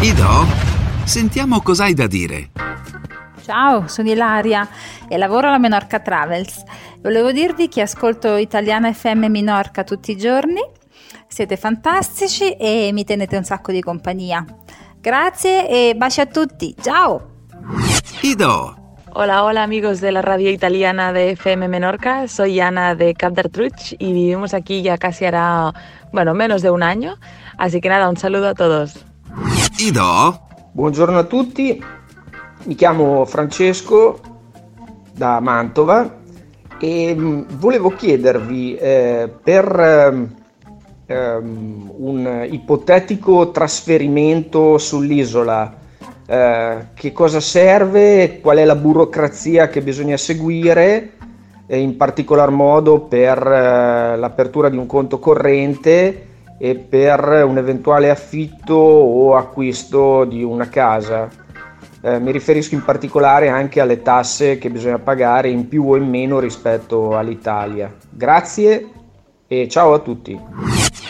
Ido, sentiamo cos'hai da dire. Ciao, sono Ilaria e lavoro alla Menorca Travels. Volevo dirvi che ascolto Italiana FM Minorca tutti i giorni. Siete fantastici e mi tenete un sacco di compagnia. Grazie e baci a tutti. Ciao! Ido, Hola, hola amigos de la radio italiana de FM Menorca, soy Ana de Cap d'Artruch y vivimos aquí ya casi hará, bueno, menos de un año, así que nada, un saludo a todos. Ido, Buongiorno a tutti, mi chiamo Francesco da Mantova e mh, volevo chiedervi eh, per ehm, un ipotetico trasferimento sull'isola eh, che cosa serve, qual è la burocrazia che bisogna seguire, in particolar modo per eh, l'apertura di un conto corrente e per un eventuale affitto o acquisto di una casa. Eh, mi riferisco in particolare anche alle tasse che bisogna pagare in più o in meno rispetto all'Italia. Grazie e ciao a tutti.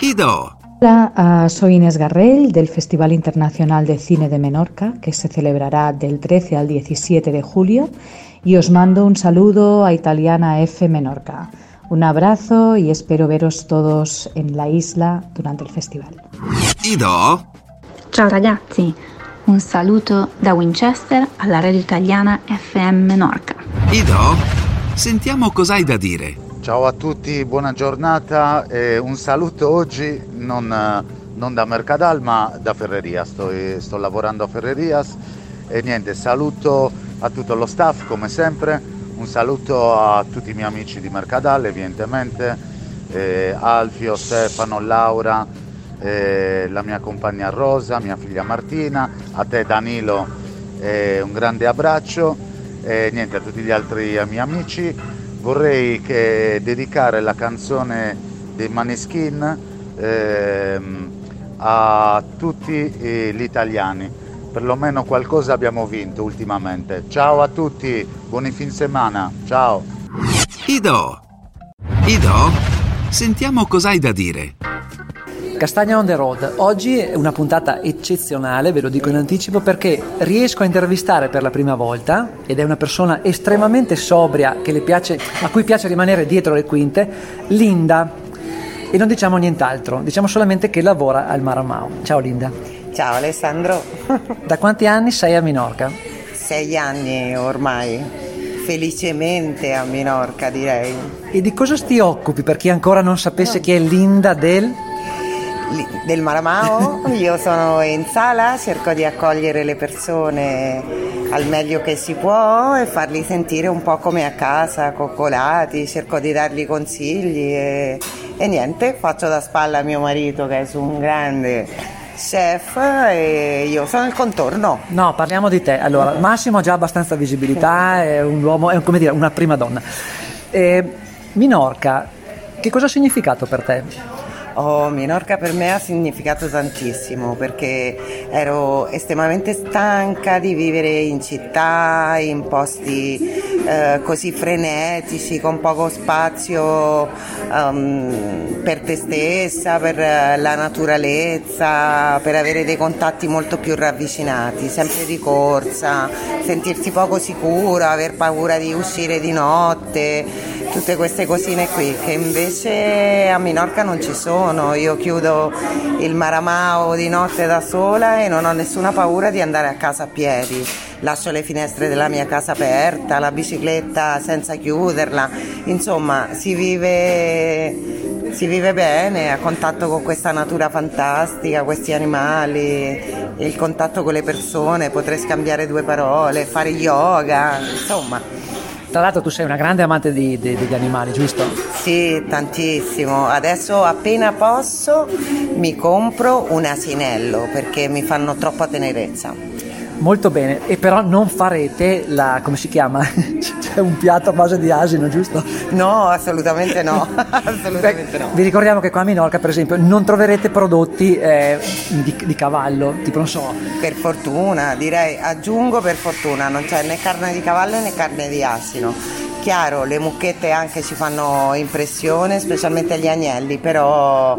Ido, Hola, ah, soy Inés Garrel del Festival Internacional de Cine de Menorca, que se celebrará del 13 al 17 de julio, y os mando un saludo a Italiana F Menorca. Un abrazo y espero veros todos en la isla durante el festival. Ido, Ciao ragazzi, un saluto da Winchester alla radio italiana FM Menorca. Ido, sentiamo cos'hai da dire. Ciao a tutti, buona giornata e un saluto oggi non, non da Mercadal ma da Ferreria, sto, sto lavorando a Ferrerias e niente, saluto a tutto lo staff come sempre, un saluto a tutti i miei amici di Mercadal evidentemente, eh, Alfio, Stefano, Laura, eh, la mia compagna Rosa, mia figlia Martina, a te Danilo eh, un grande abbraccio e niente a tutti gli altri miei amici vorrei dedicare la canzone dei Maneskin ehm, a tutti eh, gli italiani. Perlomeno qualcosa abbiamo vinto ultimamente. Ciao a tutti, buoni fin settimana. Ciao. Ido, Ido, sentiamo cos'hai da dire. Castagna on the road. Oggi è una puntata eccezionale, ve lo dico in anticipo, perché riesco a intervistare per la prima volta, ed è una persona estremamente sobria che le piace, a cui piace rimanere dietro le quinte, Linda. E non diciamo nient'altro, diciamo solamente che lavora al Maramao. Ciao Linda. Ciao Alessandro, Da quanti anni sei a Minorca? sei anni ormai, felicemente a Minorca direi. E di cosa ti occupi per chi ancora non sapesse chi è Linda del... Del Maramao, io sono in sala, cerco di accogliere le persone al meglio che si può e farli sentire un po' come a casa, coccolati, cerco di dargli consigli e, e niente, faccio da spalla a mio marito che è un grande chef e io sono il contorno. No, parliamo di te. Allora, Massimo ha già abbastanza visibilità, è un uomo, è come dire, una prima donna. Eh, Minorca, che cosa ha significato per te? Oh, Minorca per me ha significato tantissimo perché ero estremamente stanca di vivere in città, in posti eh, così frenetici, con poco spazio ehm, per te stessa, per eh, la naturalezza, per avere dei contatti molto più ravvicinati, sempre di corsa, sentirsi poco sicura, aver paura di uscire di notte, tutte queste cosine qui che invece a Minorca non ci sono. Io chiudo il Maramao di notte da sola e non ho nessuna paura di andare a casa a piedi. Lascio le finestre della mia casa aperta, la bicicletta senza chiuderla. Insomma, si vive, si vive bene a contatto con questa natura fantastica, questi animali, il contatto con le persone, potrei scambiare due parole, fare yoga, insomma. Tra l'altro tu sei una grande amante di- di- degli animali, giusto? Sì, tantissimo. Adesso appena posso mi compro un asinello perché mi fanno troppa tenerezza. Molto bene, e però non farete la... come si chiama? Un piatto a base di asino, giusto? No, assolutamente no. assolutamente no. Vi ricordiamo che qua a Minorca, per esempio, non troverete prodotti eh, di, di cavallo, tipo non so, Per fortuna, direi, aggiungo per fortuna, non c'è né carne di cavallo né carne di asino. Chiaro, le mucchette anche ci fanno impressione, specialmente gli agnelli, però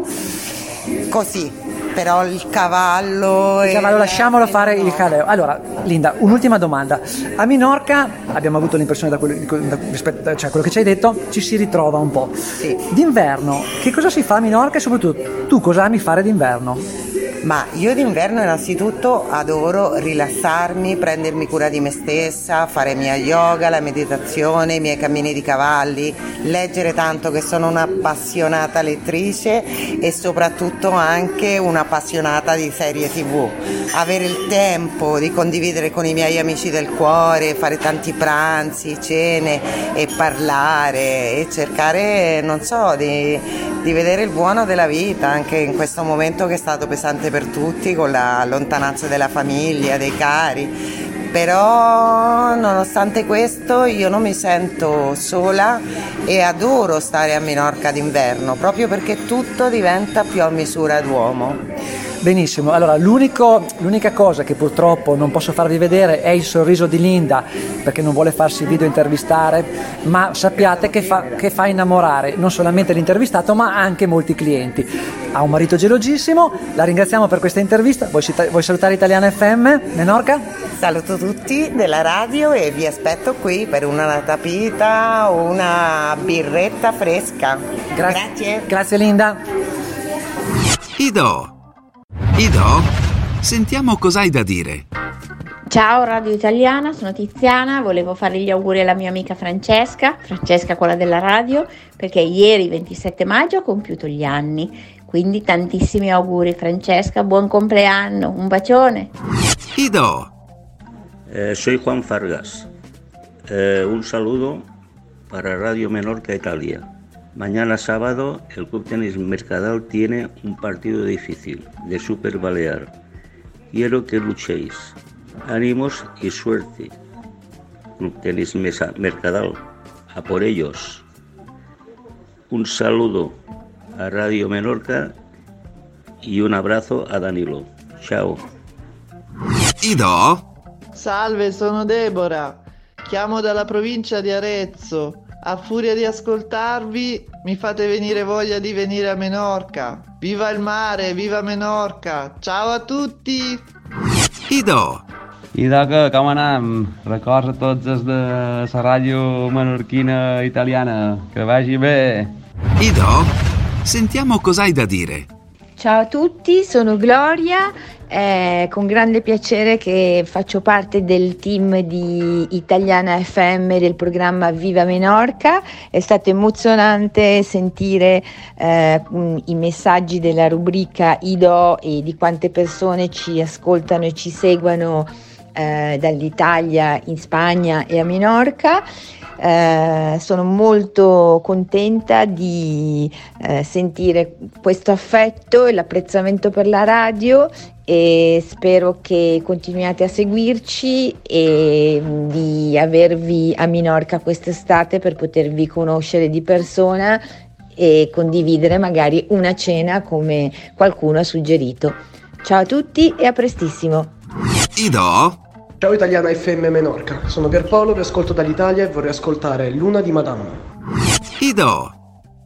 così, però il cavallo... Il cavallo, lasciamolo fare no. il caleo. Allora, Linda, un'ultima domanda. A Minorca abbiamo avuto l'impressione da quello, da, rispetto, cioè quello che ci hai detto, ci si ritrova un po'. Sì. D'inverno, che cosa si fa a Minorca e soprattutto tu cosa ami fare d'inverno? Ma io d'inverno innanzitutto adoro rilassarmi, prendermi cura di me stessa, fare mia yoga, la meditazione, i miei cammini di cavalli, leggere tanto che sono un'appassionata lettrice e soprattutto anche un'appassionata di serie tv. Avere il tempo di condividere con i miei amici del cuore, fare tanti pranzi, cene e parlare e cercare, non so, di, di vedere il buono della vita anche in questo momento che è stato pesante per tutti con la lontananza della famiglia, dei cari. Però nonostante questo io non mi sento sola e adoro stare a Minorca d'inverno proprio perché tutto diventa più a misura d'uomo. Benissimo, allora l'unica cosa che purtroppo non posso farvi vedere è il sorriso di Linda perché non vuole farsi video intervistare, ma sappiate che fa, che fa innamorare non solamente l'intervistato ma anche molti clienti. Ha un marito gelosissimo, la ringraziamo per questa intervista, vuoi, vuoi salutare Italiana FM, Menorca? Saluto tutti della radio e vi aspetto qui per una tapita o una birretta fresca. Gra- Grazie. Grazie Linda. Ido. Ido, sentiamo cos'hai da dire. Ciao Radio Italiana, sono Tiziana, volevo fare gli auguri alla mia amica Francesca, Francesca quella della radio, perché ieri 27 maggio ha compiuto gli anni, quindi tantissimi auguri Francesca, buon compleanno, un bacione. Ido. Eh, soy Juan Fargas, eh, un saludo para Radio Menorca Italia. Mañana sábado el Club Tenis Mercadal tiene un partido difícil de Super Balear. Quiero que luchéis. Ánimos y suerte. Club Tenis Mesa Mercadal. A por ellos. Un saludo a Radio Menorca y un abrazo a Danilo. Ciao. Ido? Salve, sono Deborah. Chiamo dalla provincia di Arezzo. A furia di ascoltarvi mi fate venire voglia di venire a Menorca. Viva il mare, viva Menorca. Ciao a tutti. Ido. Idò que com anem? Records a tots els de la ràdio menorquina italiana. Que vagi bé. Ido, sentiamo cos'hai da dire. Ciao a tutti, sono Gloria, è con grande piacere che faccio parte del team di Italiana FM del programma Viva Menorca. È stato emozionante sentire eh, i messaggi della rubrica IDO e di quante persone ci ascoltano e ci seguono eh, dall'Italia in Spagna e a Minorca. Eh, sono molto contenta di eh, sentire questo affetto e l'apprezzamento per la radio e spero che continuiate a seguirci e di avervi a Minorca quest'estate per potervi conoscere di persona e condividere magari una cena come qualcuno ha suggerito. Ciao a tutti e a prestissimo. Ido? Ciao italiana FM Menorca, sono Pierpaolo, vi ascolto dall'Italia e vorrei ascoltare Luna di Madame. Ido.